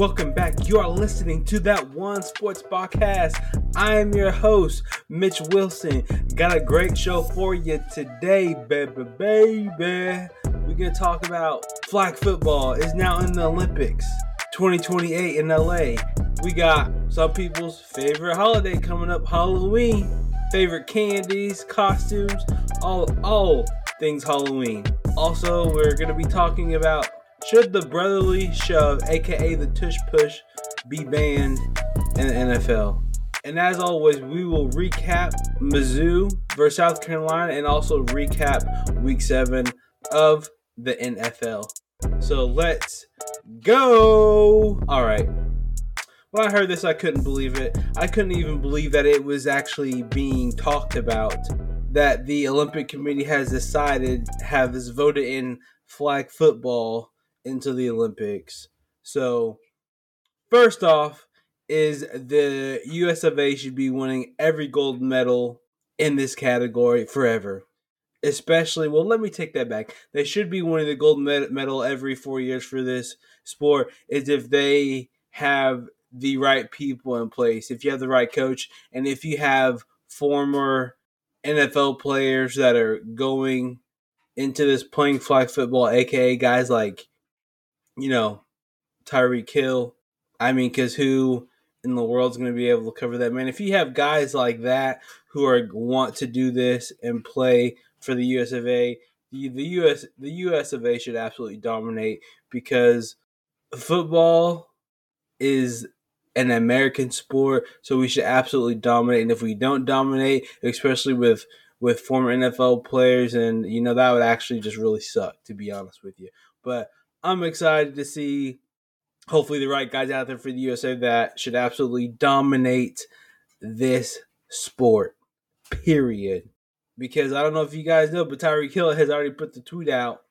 Welcome back. You are listening to that one sports podcast. I am your host, Mitch Wilson. Got a great show for you today, baby, baby. We're gonna talk about flag football is now in the Olympics 2028 in LA. We got some people's favorite holiday coming up, Halloween. Favorite candies, costumes, all all things Halloween. Also, we're gonna be talking about should the brotherly shove, aka the tush push, be banned in the NFL? And as always, we will recap Mizzou versus South Carolina and also recap week seven of the NFL. So let's go. All right. When I heard this, I couldn't believe it. I couldn't even believe that it was actually being talked about. That the Olympic Committee has decided, has voted in flag football into the Olympics. So, first off, is the US of A should be winning every gold medal in this category forever. Especially, well, let me take that back. They should be winning the gold medal every four years for this sport, is if they have the right people in place, if you have the right coach, and if you have former NFL players that are going into this playing flag football, aka guys like you know, Tyreek Hill. I mean, because who in the world's going to be able to cover that man? If you have guys like that who are want to do this and play for the US of A, the, the US the US of A should absolutely dominate because football is an American sport, so we should absolutely dominate. And if we don't dominate, especially with with former NFL players, and you know that would actually just really suck, to be honest with you. But I'm excited to see hopefully the right guys out there for the USA that should absolutely dominate this sport. Period. Because I don't know if you guys know, but Tyreek Hill has already put the tweet out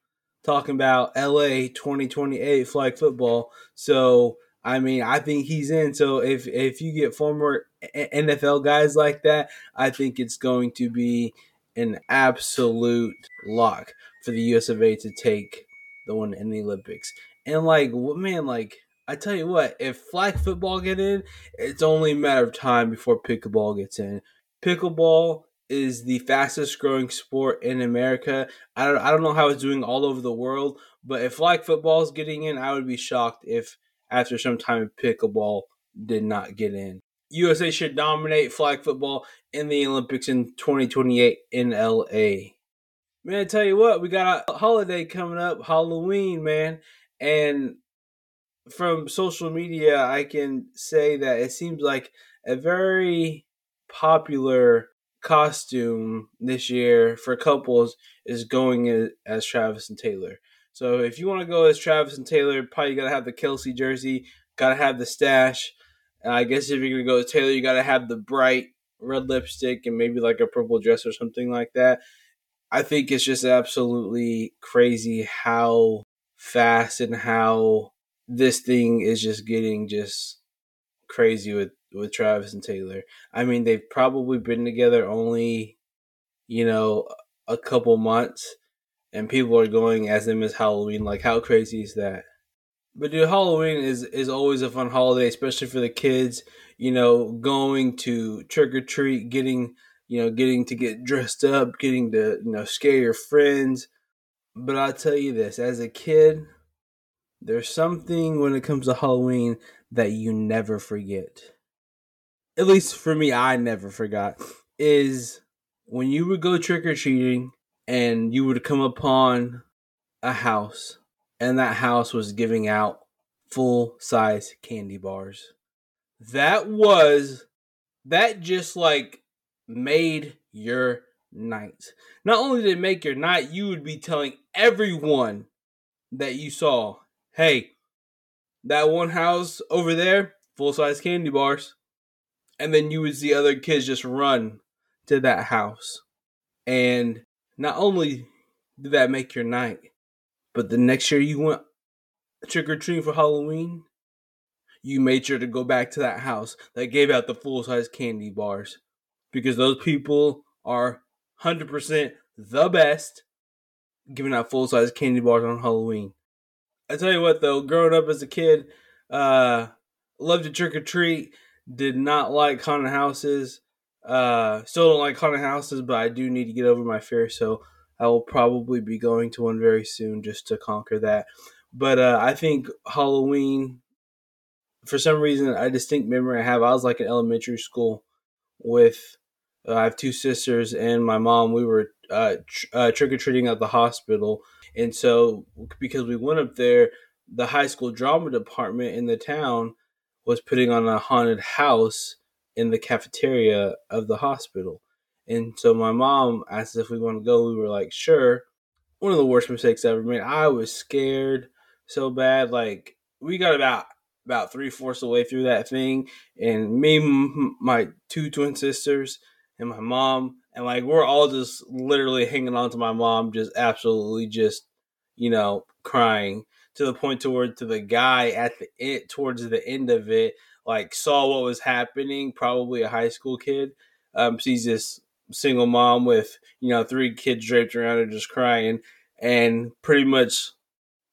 talking about LA 2028 flag football. So I mean, I think he's in. So if if you get former NFL guys like that, I think it's going to be an absolute lock for the US of A to take the one in the Olympics. And like, what man, like I tell you what, if flag football get in, it's only a matter of time before pickleball gets in. Pickleball is the fastest growing sport in America. I don't I don't know how it's doing all over the world, but if flag football is getting in, I would be shocked if after some time pickleball did not get in. USA should dominate flag football in the Olympics in 2028 in LA. Man, I tell you what, we got a holiday coming up, Halloween, man. And from social media, I can say that it seems like a very popular costume this year for couples is going as Travis and Taylor. So if you want to go as Travis and Taylor, probably gotta have the Kelce jersey, gotta have the stash. And I guess if you're gonna go as Taylor, you gotta have the bright red lipstick and maybe like a purple dress or something like that. I think it's just absolutely crazy how fast and how this thing is just getting just crazy with with Travis and Taylor. I mean, they've probably been together only, you know, a couple months, and people are going as them as Halloween. Like, how crazy is that? But dude, Halloween is is always a fun holiday, especially for the kids. You know, going to trick or treat, getting you know, getting to get dressed up, getting to, you know, scare your friends. But I'll tell you this as a kid, there's something when it comes to Halloween that you never forget. At least for me, I never forgot. Is when you would go trick or treating and you would come upon a house and that house was giving out full size candy bars. That was, that just like made your night. Not only did it make your night, you would be telling everyone that you saw, hey, that one house over there, full size candy bars. And then you would see other kids just run to that house. And not only did that make your night, but the next year you went trick or treating for Halloween, you made sure to go back to that house that gave out the full size candy bars because those people are 100% the best giving out full size candy bars on Halloween. I tell you what, though, growing up as a kid, Uh, love to trick or treat. Did not like haunted houses. Uh, still don't like haunted houses, but I do need to get over my fear. So I will probably be going to one very soon just to conquer that. But uh, I think Halloween, for some reason, a distinct memory I have. I was like in elementary school with. Uh, I have two sisters and my mom. We were uh, tr- uh, trick or treating at the hospital, and so because we went up there, the high school drama department in the town was putting on a haunted house in the cafeteria of the hospital. And so my mom asked if we want to go. We were like, sure. One of the worst mistakes I ever made. I was scared so bad. Like we got about about three fourths of the way through that thing, and me, my two twin sisters, and my mom, and like we're all just literally hanging on to my mom, just absolutely just you know crying to the point toward to the guy at the it towards the end of it like saw what was happening probably a high school kid. Um sees this single mom with you know three kids draped around her just crying. And pretty much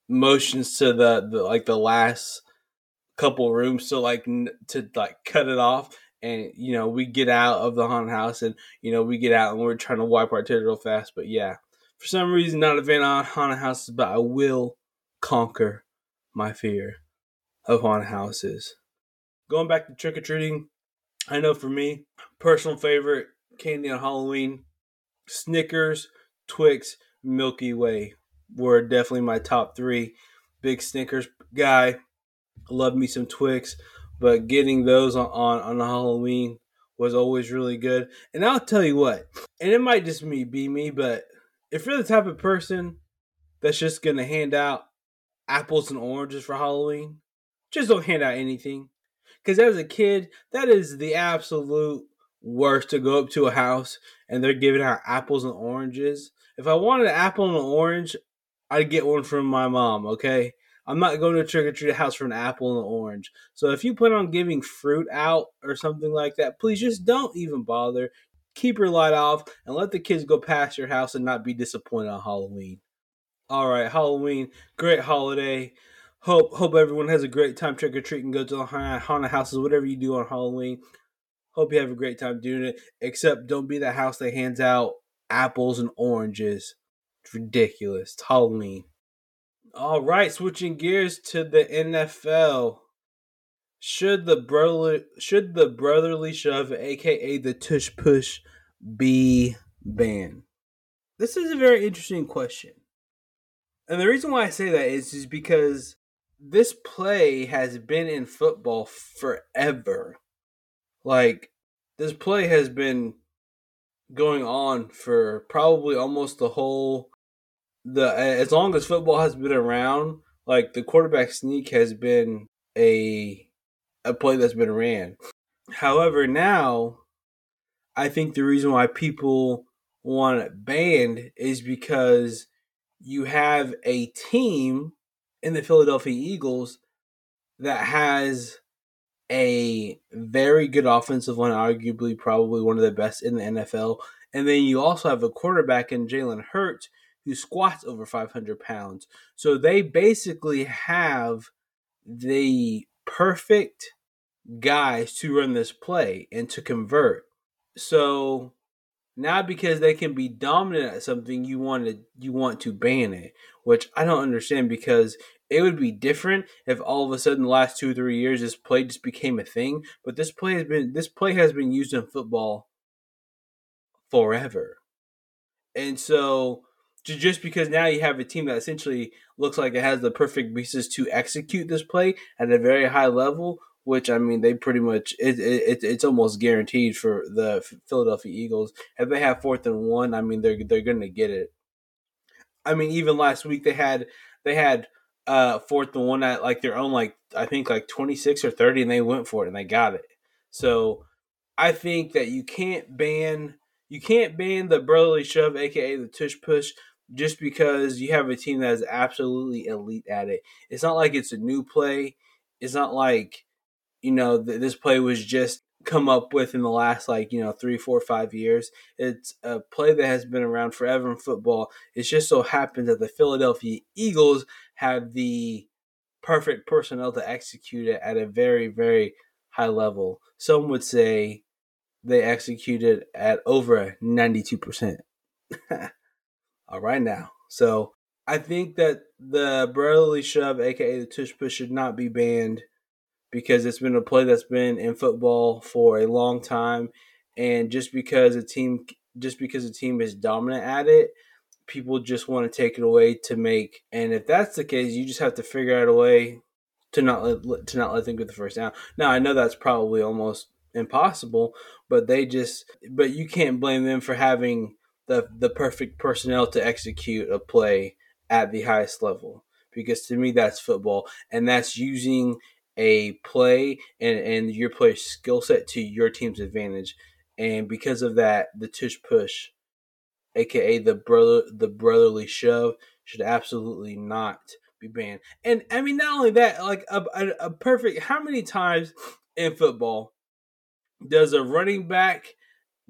motions to the, the like the last couple rooms to like n- to like cut it off and you know we get out of the haunted house and you know we get out and we're trying to wipe our tears real fast. But yeah for some reason not a fan of haunted houses but i will conquer my fear of haunted houses. Going back to trick-or-treating i know for me personal favorite candy on halloween snickers twix milky way were definitely my top three. Big snickers guy. Love me some twix but getting those on, on, on Halloween was always really good. And I'll tell you what, and it might just me be me, but if you're the type of person that's just gonna hand out apples and oranges for Halloween, just don't hand out anything. Because as a kid, that is the absolute worst to go up to a house and they're giving out apples and oranges. If I wanted an apple and an orange, I'd get one from my mom, okay? I'm not going to trick or treat the house for an apple and an orange. So if you plan on giving fruit out or something like that, please just don't even bother. Keep your light off and let the kids go past your house and not be disappointed on Halloween. All right, Halloween, great holiday. Hope hope everyone has a great time trick or treating. Go to the haunted houses, whatever you do on Halloween. Hope you have a great time doing it. Except don't be the house that hands out apples and oranges. It's ridiculous. It's Halloween. All right, switching gears to the NFL. Should the brotherly should the brotherly shove, aka the tush push, be banned? This is a very interesting question. And the reason why I say that is, is because this play has been in football forever. Like, this play has been going on for probably almost the whole the as long as football has been around, like the quarterback sneak has been a a play that's been ran. However, now I think the reason why people want it banned is because you have a team in the Philadelphia Eagles that has a very good offensive line, arguably probably one of the best in the NFL. And then you also have a quarterback in Jalen Hurts who squats over 500 pounds. So they basically have the perfect guys to run this play and to convert. So now because they can be dominant at something you want to you want to ban it, which I don't understand because it would be different if all of a sudden the last two or three years this play just became a thing. But this play has been this play has been used in football forever. And so just because now you have a team that essentially looks like it has the perfect pieces to execute this play at a very high level, which I mean they pretty much it, it, it's almost guaranteed for the Philadelphia Eagles. If they have fourth and one, I mean they're they're going to get it. I mean even last week they had they had uh fourth and one at like their own like I think like 26 or 30 and they went for it and they got it. So I think that you can't ban you can't ban the brotherly shove aka the tush push just because you have a team that is absolutely elite at it. It's not like it's a new play. It's not like, you know, th- this play was just come up with in the last like, you know, three, four, five years. It's a play that has been around forever in football. It just so happens that the Philadelphia Eagles have the perfect personnel to execute it at a very, very high level. Some would say they executed at over 92%. All right, now. So I think that the brotherly shove, aka the tush push, should not be banned because it's been a play that's been in football for a long time, and just because a team, just because a team is dominant at it, people just want to take it away to make. And if that's the case, you just have to figure out a way to not let, to not let them get the first down. Now I know that's probably almost impossible, but they just but you can't blame them for having the the perfect personnel to execute a play at the highest level. Because to me that's football and that's using a play and, and your player's skill set to your team's advantage. And because of that the tush push aka the brother the brotherly shove should absolutely not be banned. And i mean not only that like a, a, a perfect how many times in football does a running back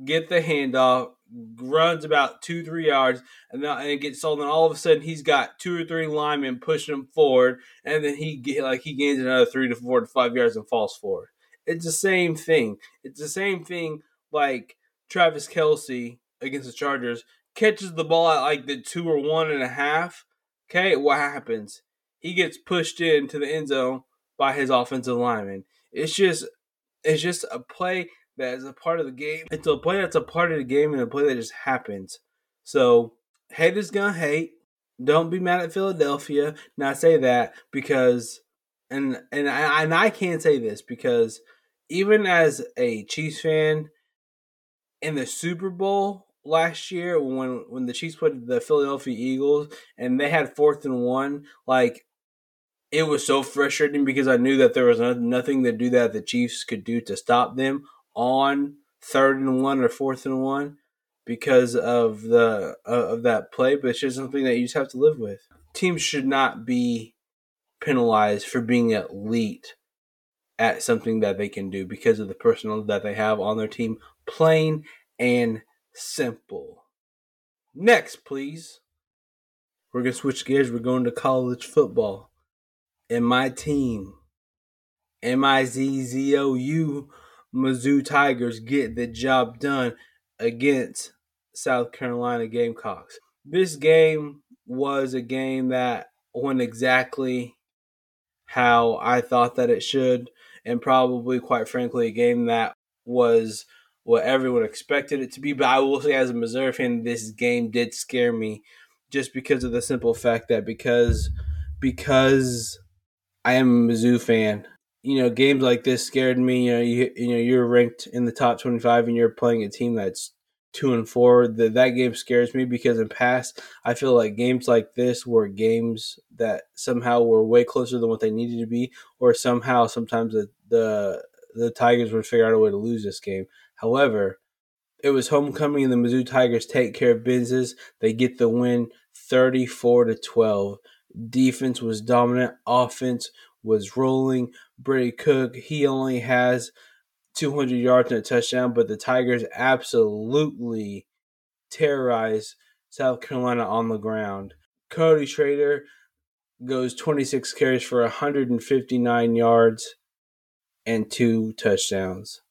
get the handoff runs about two, three yards, and then and gets sold. And all of a sudden, he's got two or three linemen pushing him forward, and then he get like he gains another three to four to five yards and falls forward. It's the same thing. It's the same thing. Like Travis Kelce against the Chargers catches the ball at like the two or one and a half. Okay, what happens? He gets pushed into the end zone by his offensive lineman. It's just, it's just a play that is a part of the game. It's a play that's a part of the game and a play that just happens. So haters gonna hate. Don't be mad at Philadelphia. Now I say that because and and I and I can't say this because even as a Chiefs fan in the Super Bowl last year when when the Chiefs played the Philadelphia Eagles and they had fourth and one, like it was so frustrating because I knew that there was nothing to do that the Chiefs could do to stop them on third and one or fourth and one because of the uh, of that play, but it's just something that you just have to live with. Teams should not be penalized for being elite at something that they can do because of the personnel that they have on their team. Plain and simple. Next, please. We're gonna switch gears. We're going to college football. And my team, M I Z Z O U Mizzou Tigers get the job done against South Carolina Gamecocks. This game was a game that went exactly how I thought that it should, and probably, quite frankly, a game that was what everyone expected it to be. But I will say, as a Missouri fan, this game did scare me just because of the simple fact that because because I am a Mizzou fan, you know, games like this scared me. You know, you you know you're ranked in the top 25 and you're playing a team that's two and four. That that game scares me because in past I feel like games like this were games that somehow were way closer than what they needed to be, or somehow sometimes the the, the Tigers would figure out a way to lose this game. However, it was homecoming and the Mizzou Tigers take care of business. They get the win 34 to 12. Defense was dominant. Offense was rolling. Brady Cook, he only has 200 yards and a touchdown, but the Tigers absolutely terrorized South Carolina on the ground. Cody Schrader goes 26 carries for 159 yards and two touchdowns.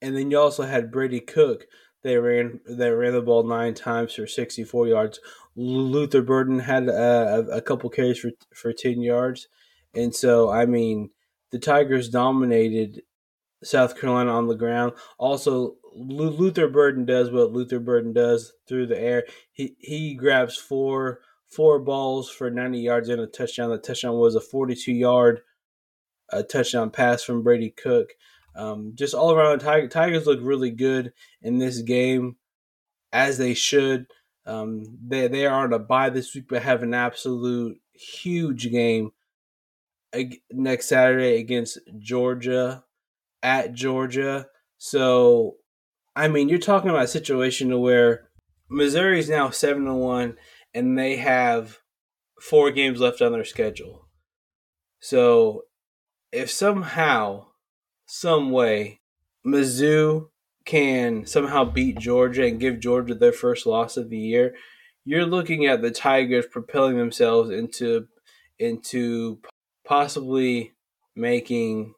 And then you also had Brady Cook. They ran they ran the ball nine times for 64 yards. Luther Burden had a, a couple carries for for 10 yards. And so, I mean, the Tigers dominated South Carolina on the ground. Also, Luther Burden does what Luther Burden does through the air. He he grabs four four balls for 90 yards and a touchdown. The touchdown was a 42 yard a touchdown pass from Brady Cook. Um, just all around, Tiger, Tigers look really good in this game, as they should. Um, they they are on a bye this week, but have an absolute huge game next Saturday against Georgia at Georgia. So, I mean, you're talking about a situation where Missouri is now seven to one, and they have four games left on their schedule. So, if somehow, some way, Mizzou can somehow beat Georgia and give Georgia their first loss of the year, you're looking at the Tigers propelling themselves into into possibly making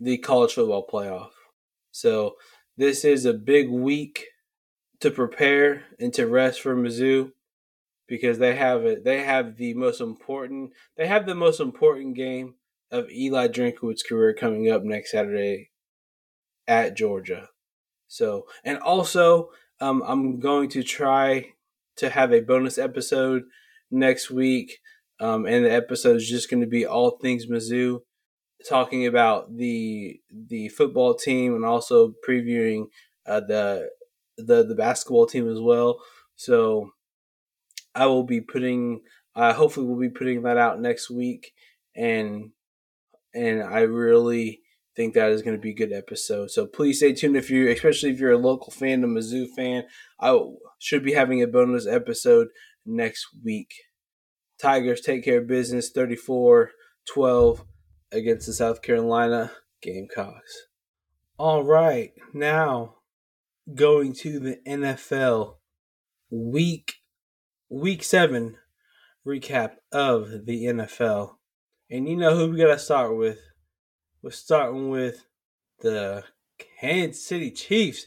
the college football playoff. So this is a big week to prepare and to rest for Mizzou because they have it. They have the most important. They have the most important game of Eli Drinkwitz's career coming up next Saturday at Georgia. So, and also, um, I'm going to try to have a bonus episode next week. Um, and the episode is just going to be all things Mizzou, talking about the the football team and also previewing uh, the the the basketball team as well. So I will be putting. Uh, hopefully, we'll be putting that out next week, and and I really think that is going to be a good episode. So please stay tuned if you, especially if you're a local fan, a Mizzou fan. I should be having a bonus episode next week. Tigers take care of business 34 12 against the South Carolina Gamecocks. All right, now going to the NFL week week 7 recap of the NFL. And you know who we got to start with? We're starting with the Kansas City Chiefs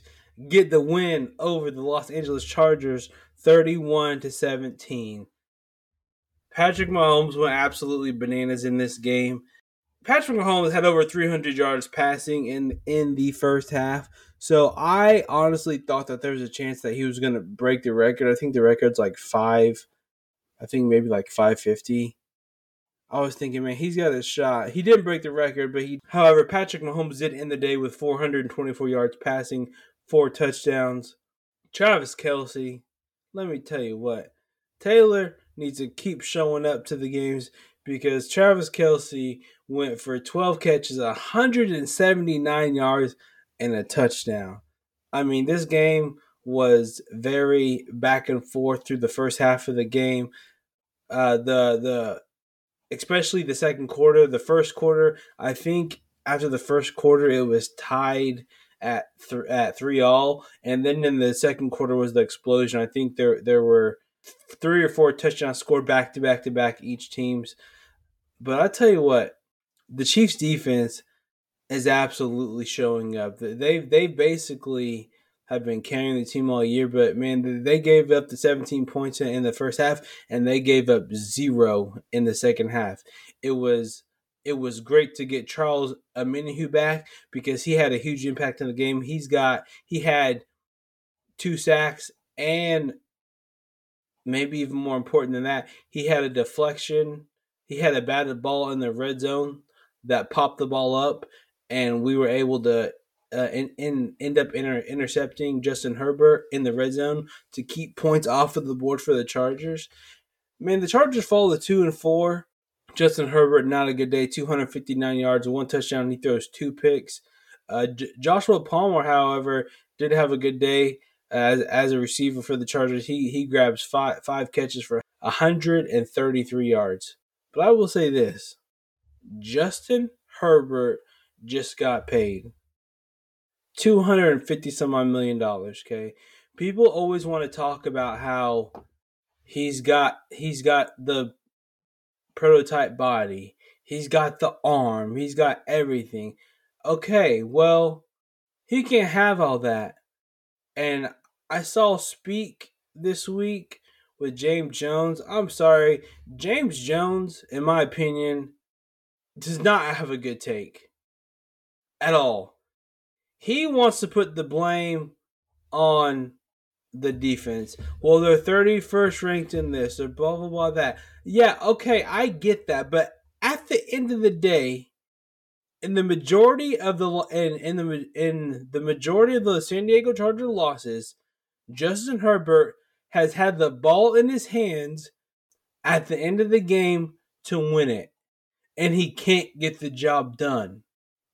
get the win over the Los Angeles Chargers 31 to 17. Patrick Mahomes went absolutely bananas in this game. Patrick Mahomes had over 300 yards passing in in the first half. So I honestly thought that there was a chance that he was going to break the record. I think the record's like 5 I think maybe like 550. I was thinking, man, he's got a shot. He didn't break the record, but he, however, Patrick Mahomes did end the day with 424 yards passing, four touchdowns. Travis Kelce, let me tell you what, Taylor needs to keep showing up to the games because Travis Kelce went for 12 catches, 179 yards, and a touchdown. I mean, this game was very back and forth through the first half of the game. Uh, the the especially the second quarter. The first quarter, I think after the first quarter, it was tied at th- at three all, and then in the second quarter was the explosion. I think there there were three or four touchdowns scored back to back to back each teams. But I tell you what, the Chiefs defense is absolutely showing up. They they basically have been carrying the team all year, but man, they gave up the 17 points in the first half and they gave up zero in the second half. It was it was great to get Charles Omenihu back because he had a huge impact in the game. He's got he had two sacks and maybe even more important than that, he had a deflection. He had a batted ball in the red zone that popped the ball up and we were able to uh, in, in, end up inter- intercepting Justin Herbert in the red zone to keep points off of the board for the Chargers. Man, the Chargers fall to two and four. Justin Herbert, not a good day. 259 yards, one touchdown. He throws two picks. Uh, J- Joshua Palmer, however, did have a good day as as a receiver for the Chargers. He he grabs five five catches for 133 yards. But I will say this: Justin Herbert just got paid. 250 some odd million dollars, okay? People always want to talk about how he's got he's got the prototype body. He's got the arm. He's got everything. Okay, well, he can't have all that. And I saw Speak this week with James Jones. I'm sorry, James Jones, in my opinion, does not have a good take at all he wants to put the blame on the defense. Well, they're 31st ranked in this, or blah blah blah that. Yeah, okay, I get that, but at the end of the day, in the majority of the in in the in the majority of the San Diego Charger losses, Justin Herbert has had the ball in his hands at the end of the game to win it, and he can't get the job done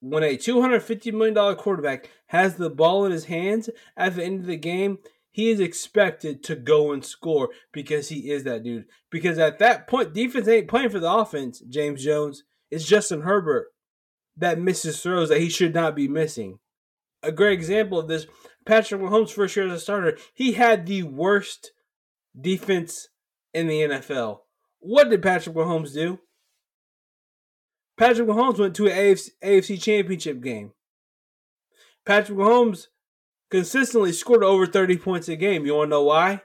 when a $250 million quarterback has the ball in his hands at the end of the game, he is expected to go and score because he is that dude. Because at that point, defense ain't playing for the offense, James Jones. It's Justin Herbert that misses throws that he should not be missing. A great example of this Patrick Mahomes' first year as a starter, he had the worst defense in the NFL. What did Patrick Mahomes do? Patrick Mahomes went to an AFC, AFC championship game. Patrick Mahomes consistently scored over 30 points a game. You want to know why?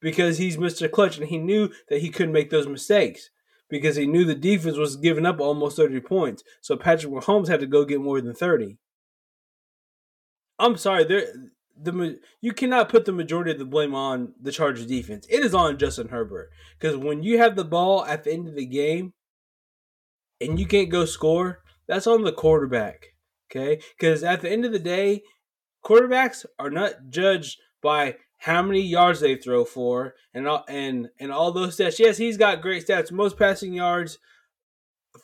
Because he's Mr. Clutch and he knew that he couldn't make those mistakes because he knew the defense was giving up almost 30 points. So Patrick Mahomes had to go get more than 30. I'm sorry, there the you cannot put the majority of the blame on the Chargers defense. It is on Justin Herbert because when you have the ball at the end of the game and you can't go score, that's on the quarterback. Okay, because at the end of the day, quarterbacks are not judged by how many yards they throw for and all and and all those stats. Yes, he's got great stats, most passing yards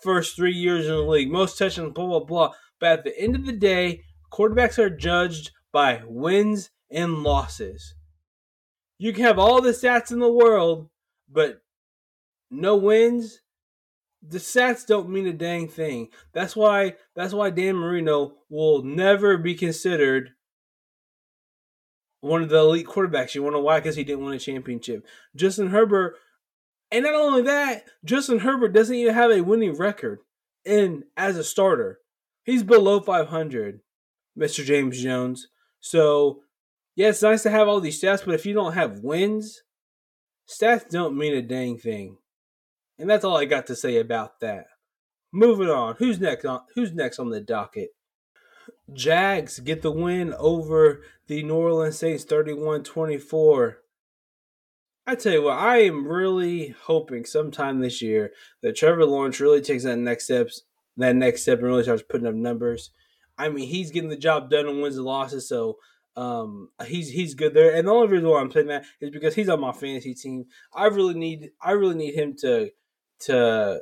first three years in the league, most touchdowns, blah blah blah. But at the end of the day, quarterbacks are judged by wins and losses. You can have all the stats in the world, but no wins, the stats don't mean a dang thing. That's why that's why Dan Marino will never be considered one of the elite quarterbacks. You want to why? Because he didn't win a championship. Justin Herbert, and not only that, Justin Herbert doesn't even have a winning record in as a starter. He's below 500, Mr. James Jones. So, yeah, it's nice to have all these stats, but if you don't have wins, stats don't mean a dang thing. And that's all I got to say about that. Moving on. Who's next on who's next on the docket? Jags get the win over the New Orleans Saints 31-24. I tell you what, I am really hoping sometime this year that Trevor Lawrence really takes that next steps that next step and really starts putting up numbers. I mean, he's getting the job done and wins and losses, so um, he's he's good there. And the only reason why I'm saying that is because he's on my fantasy team. I really need I really need him to to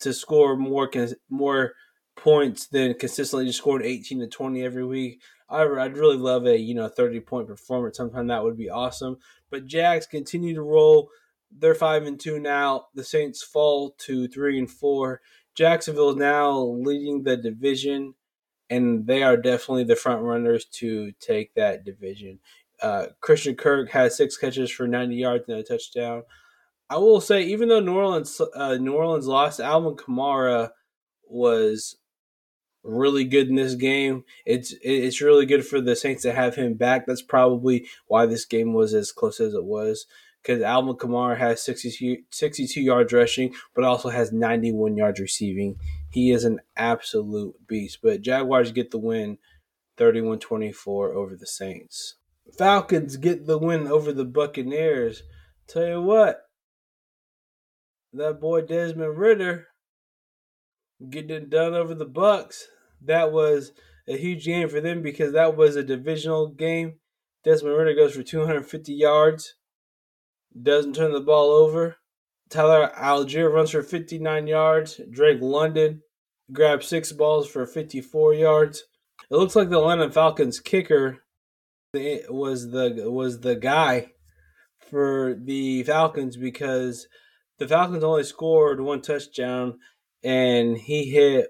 to score more more points than consistently just scoring 18 to 20 every week. I, I'd really love a you know 30 point performance. Sometime that would be awesome. But Jags continue to roll. They're five and two now. The Saints fall to three and four. Jacksonville is now leading the division and they are definitely the front runners to take that division. Uh, Christian Kirk has six catches for 90 yards and a touchdown. I will say, even though New Orleans uh, New Orleans lost, Alvin Kamara was really good in this game. It's it's really good for the Saints to have him back. That's probably why this game was as close as it was. Because Alvin Kamara has 62, 62 yards rushing, but also has 91 yards receiving. He is an absolute beast. But Jaguars get the win 31 24 over the Saints. Falcons get the win over the Buccaneers. Tell you what, that boy Desmond Ridder getting it done over the Bucks. That was a huge game for them because that was a divisional game. Desmond Ridder goes for 250 yards, doesn't turn the ball over. Tyler Allgeier runs for 59 yards. Drake London grabs six balls for 54 yards. It looks like the Atlanta Falcons kicker was the was the guy for the Falcons because the Falcons only scored one touchdown and he hit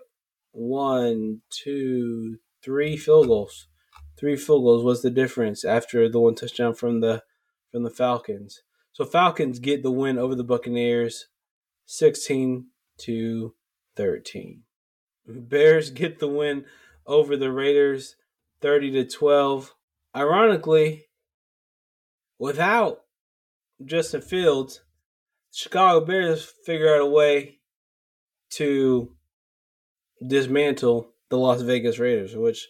one, two, three field goals. Three field goals was the difference after the one touchdown from the from the Falcons. So Falcons get the win over the Buccaneers 16 to 13. Bears get the win over the Raiders 30 to 12. Ironically, without Justin Fields, Chicago Bears figure out a way to dismantle the Las Vegas Raiders, which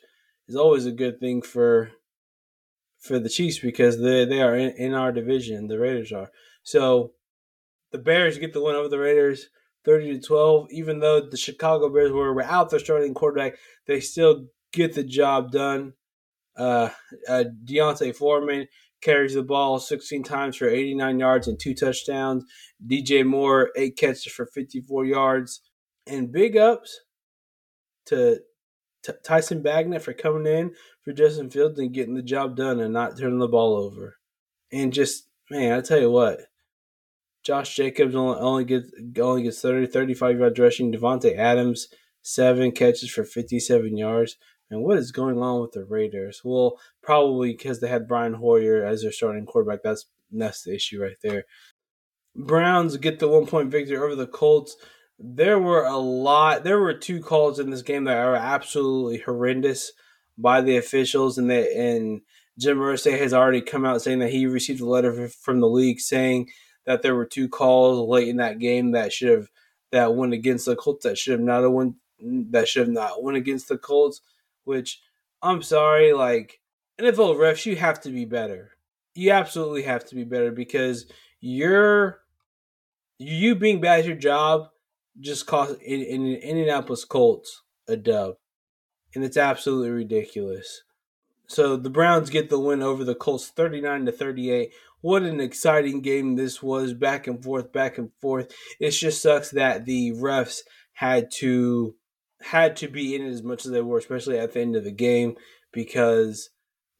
is always a good thing for for the Chiefs because they they are in, in our division. The Raiders are so. The Bears get the win over the Raiders, thirty to twelve. Even though the Chicago Bears were without their starting quarterback, they still get the job done. Uh, uh, D'Onta Foreman carries the ball 16 times for 89 yards and two touchdowns. DJ Moore, eight catches for 54 yards. And big ups to T- Tyson Bagent for coming in for Justin Fields and getting the job done and not turning the ball over. And just man, I tell you what, Josh Jacobs only, only gets only gets 30, 35 yards rushing. Davante Adams seven catches for 57 yards. And what is going on with the Raiders? Well, probably because they had Brian Hoyer as their starting quarterback. That's that's the issue right there. Browns get the one point victory over the Colts. There were a lot. There were two calls in this game that are absolutely horrendous by the officials, and that and Jim Irsay has already come out saying that he received a letter from the league saying that there were two calls late in that game that should have that went against the Colts that should have not won that should have not went against the Colts. Which I'm sorry, like NFL refs, you have to be better. You absolutely have to be better because you're you being bad at your job just cost in, in Indianapolis Colts a dub, and it's absolutely ridiculous. So the Browns get the win over the Colts, thirty nine to thirty eight. What an exciting game this was, back and forth, back and forth. It just sucks that the refs had to had to be in it as much as they were, especially at the end of the game, because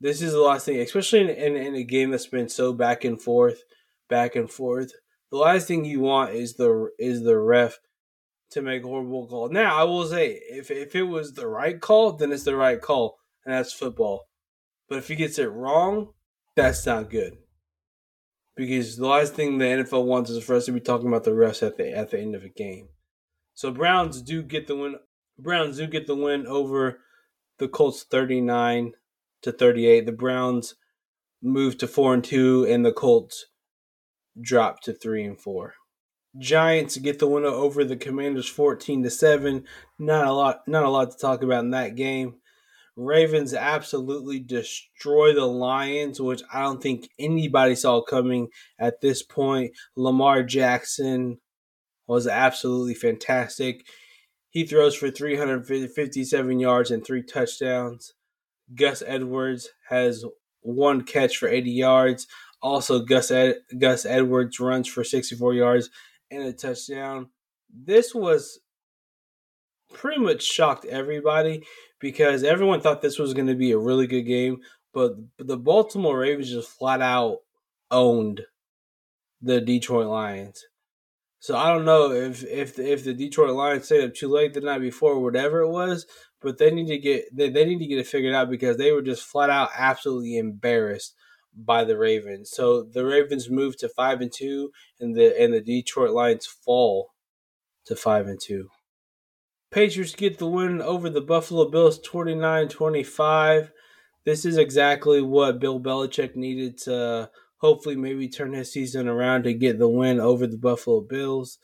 this is the last thing, especially in, in, in a game that's been so back and forth, back and forth. The last thing you want is the is the ref to make a horrible call. Now, I will say, if if it was the right call, then it's the right call, and that's football. But if he gets it wrong, that's not good. Because the last thing the NFL wants is for us to be talking about the refs at the at the end of a game. So Browns do get the win. Browns do get the win over the Colts, thirty nine to thirty eight. The Browns move to four and two, and the Colts drop to three and four. Giants get the win over the Commanders 14 to 7. Not a lot not a lot to talk about in that game. Ravens absolutely destroy the Lions, which I don't think anybody saw coming at this point. Lamar Jackson was absolutely fantastic. He throws for 357 yards and three touchdowns. Gus Edwards has one catch for 80 yards. Also, Gus Ed- Gus Edwards runs for 64 yards and a touchdown. This was pretty much shocked everybody because everyone thought this was going to be a really good game, but the Baltimore Ravens just flat out owned the Detroit Lions. So I don't know if if if the Detroit Lions stayed up too late the night before, whatever it was, but they need to get they, they need to get it figured out because they were just flat out absolutely embarrassed by the Ravens. So the Ravens move to five and two, and the and the Detroit Lions fall to five and two. Patriots get the win over the Buffalo Bills 29-25. This is exactly what Bill Belichick needed to hopefully maybe turn his season around to get the win over the Buffalo Bills.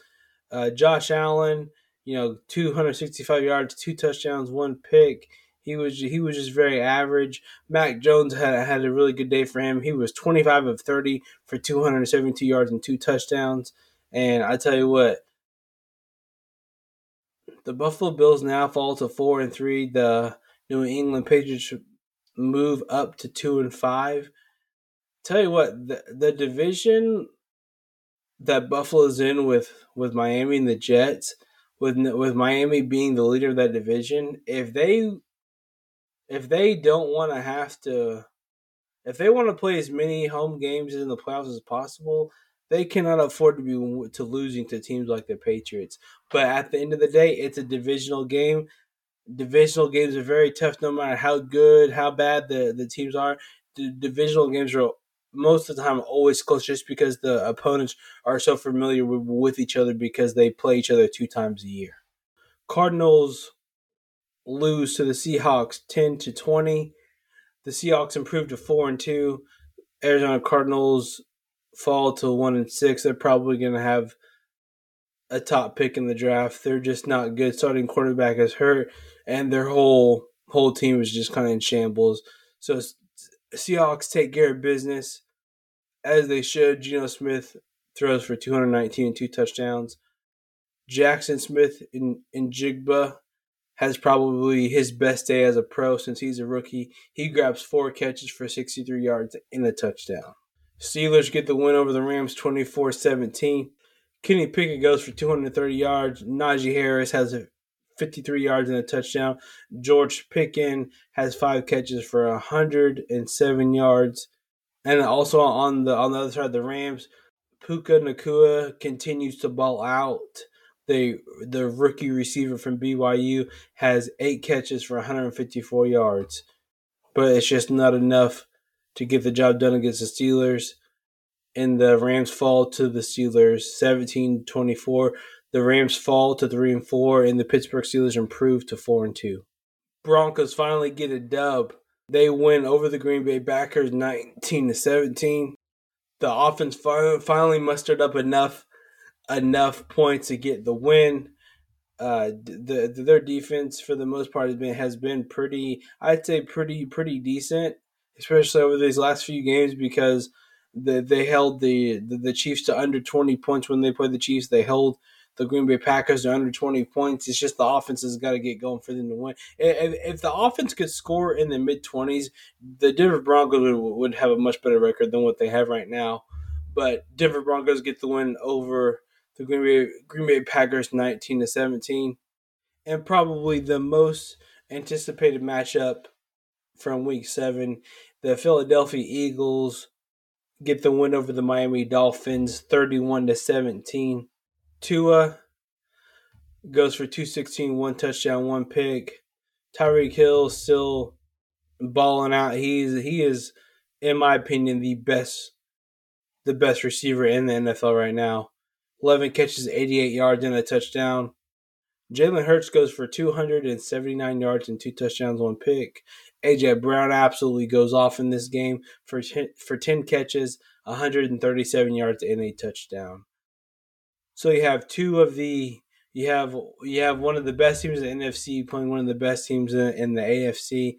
Uh, Josh Allen, you know, 265 yards, two touchdowns, one pick. He was he was just very average. Mac Jones had had a really good day for him. He was 25 of 30 for 272 yards and two touchdowns. And I tell you what, the Buffalo Bills now fall to four and three. The New England Patriots move up to two and five. Tell you what, the the division that Buffalo's in with with Miami and the Jets, with with Miami being the leader of that division, if they if they don't want to have to, if they want to play as many home games in the playoffs as possible, they cannot afford to be to losing to teams like the Patriots. But at the end of the day, it's a divisional game. Divisional games are very tough, no matter how good, how bad the the teams are. The divisional games are most of the time always close, just because the opponents are so familiar with, with each other because they play each other two times a year. Cardinals lose to the Seahawks 10 to 20. The Seahawks improved to 4 and 2. Arizona Cardinals fall to 1 and 6. They're probably going to have a top pick in the draft. They're just not good. Starting quarterback is hurt and their whole whole team is just kind of in shambles. So Seahawks take care of business as they should. Geno Smith throws for 219 and two touchdowns. Jaxon Smith in in Jigba has probably his best day as a pro since he's a rookie. He grabs four catches for 63 yards and a touchdown. Steelers get the win over the Rams 24 17. Kenny Pickett goes for 230 yards. Najee Harris has 53 yards and a touchdown. George Pickens has five catches for 107 yards. And also on the on the other side, the Rams, Puka Nacua continues to ball out the the rookie receiver from BYU has eight catches for 154 yards, but it's just not enough to get the job done against the Steelers. and the Rams fall to the Steelers 17-24. The Rams fall to 3 and 4 and the Pittsburgh Steelers improve to 4 and 2. Broncos finally get a dub. They win over the Green Bay Packers 19 to 17. The offense finally mustered up enough enough points to get the win. Uh, the, the their defense for the most part has been has been pretty. I'd say pretty pretty decent, especially over these last few games because the, they held the, the, the Chiefs to under twenty points when they played the Chiefs. They held the Green Bay Packers to under twenty points. It's just the offense has got to get going for them to win. If, if the offense could score in the mid twenties, the Denver Broncos would, would have a much better record than what they have right now. But Denver Broncos get the win over the Green Bay Green Bay Packers 19 to 17, and probably the most anticipated matchup from Week Seven, the Philadelphia Eagles get the win over the Miami Dolphins 31 to 17. Tua goes for 216, one touchdown, one pick. Tyreek Hill still balling out. He's he is, in my opinion, the best the best receiver in the NFL right now. 11 catches, 88 yards, and a touchdown. Jalen Hurts goes for 279 yards and two touchdowns, one pick. AJ Brown absolutely goes off in this game for 10, for 10 catches, 137 yards, and a touchdown. So you have two of the you have you have one of the best teams in the NFC playing one of the best teams in, in the AFC,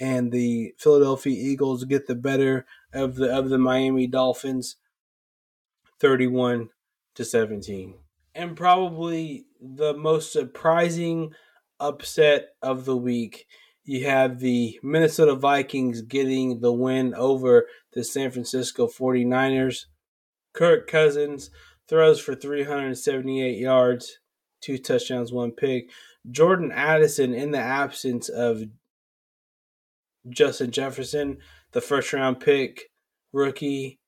and the Philadelphia Eagles get the better of the of the Miami Dolphins, 31 to 17. And probably the most surprising upset of the week, you have the Minnesota Vikings getting the win over the San Francisco 49ers. Kirk Cousins throws for 378 yards, two touchdowns, one pick. Jordan Addison, in the absence of Justin Jefferson, the first round pick rookie,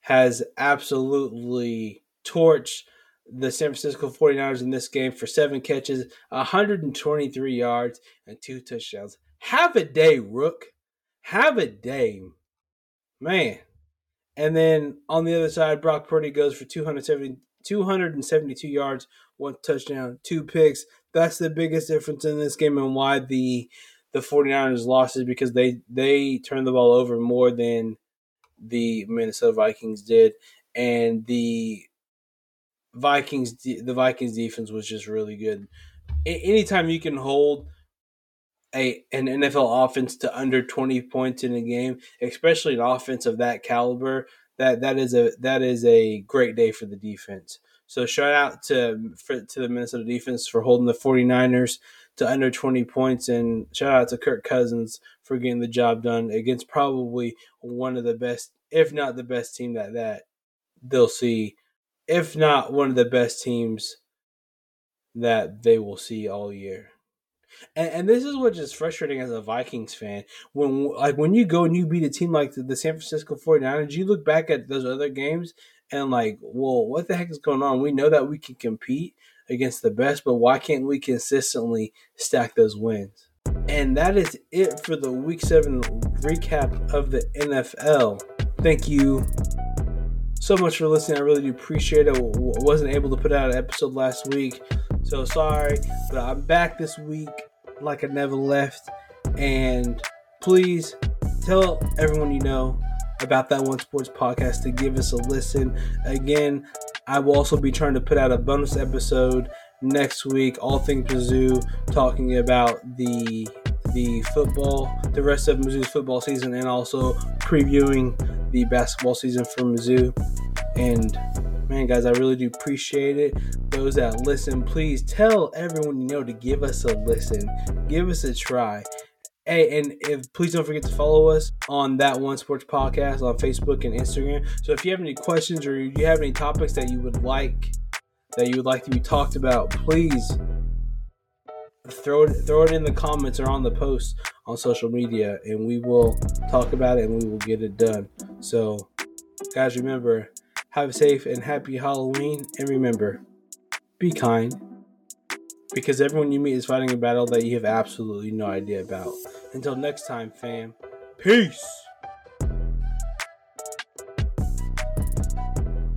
has absolutely torch the San Francisco 49ers in this game for seven catches, 123 yards, and two touchdowns. Have a day, Rook. Have a day. Man. And then on the other side, Brock Purdy goes for 270, 272 yards, one touchdown, two picks. That's the biggest difference in this game and why the the 49ers lost is because they they turned the ball over more than the Minnesota Vikings did. And the Vikings the Vikings defense was just really good. anytime you can hold a an NFL offense to under 20 points in a game, especially an offense of that caliber, that that is a that is a great day for the defense. So shout out to for, to the Minnesota defense for holding the 49ers to under 20 points and shout out to Kirk Cousins for getting the job done against probably one of the best if not the best team that that they'll see if not one of the best teams that they will see all year. And, and this is what's just frustrating as a Vikings fan. When like when you go and you beat a team like the, the San Francisco 49ers, you look back at those other games and like, well, what the heck is going on? We know that we can compete against the best, but why can't we consistently stack those wins? And that is it for the week seven recap of the NFL. Thank you so much for listening. I really do appreciate it. I wasn't able to put out an episode last week, so sorry. But I'm back this week like I never left. And please tell everyone you know about that one sports podcast to give us a listen. Again, I will also be trying to put out a bonus episode next week, all things Mizzou, talking about the the football, the rest of Mizzou's football season, and also previewing the basketball season for Mizzou. And man, guys, I really do appreciate it. Those that listen, please tell everyone you know to give us a listen, give us a try. Hey, and if please don't forget to follow us on that one sports podcast on Facebook and Instagram. So if you have any questions or you have any topics that you would like that you would like to be talked about, please throw it throw it in the comments or on the post on social media and we will talk about it and we will get it done. So guys remember have a safe and happy Halloween and remember be kind because everyone you meet is fighting a battle that you have absolutely no idea about. Until next time, fam. Peace.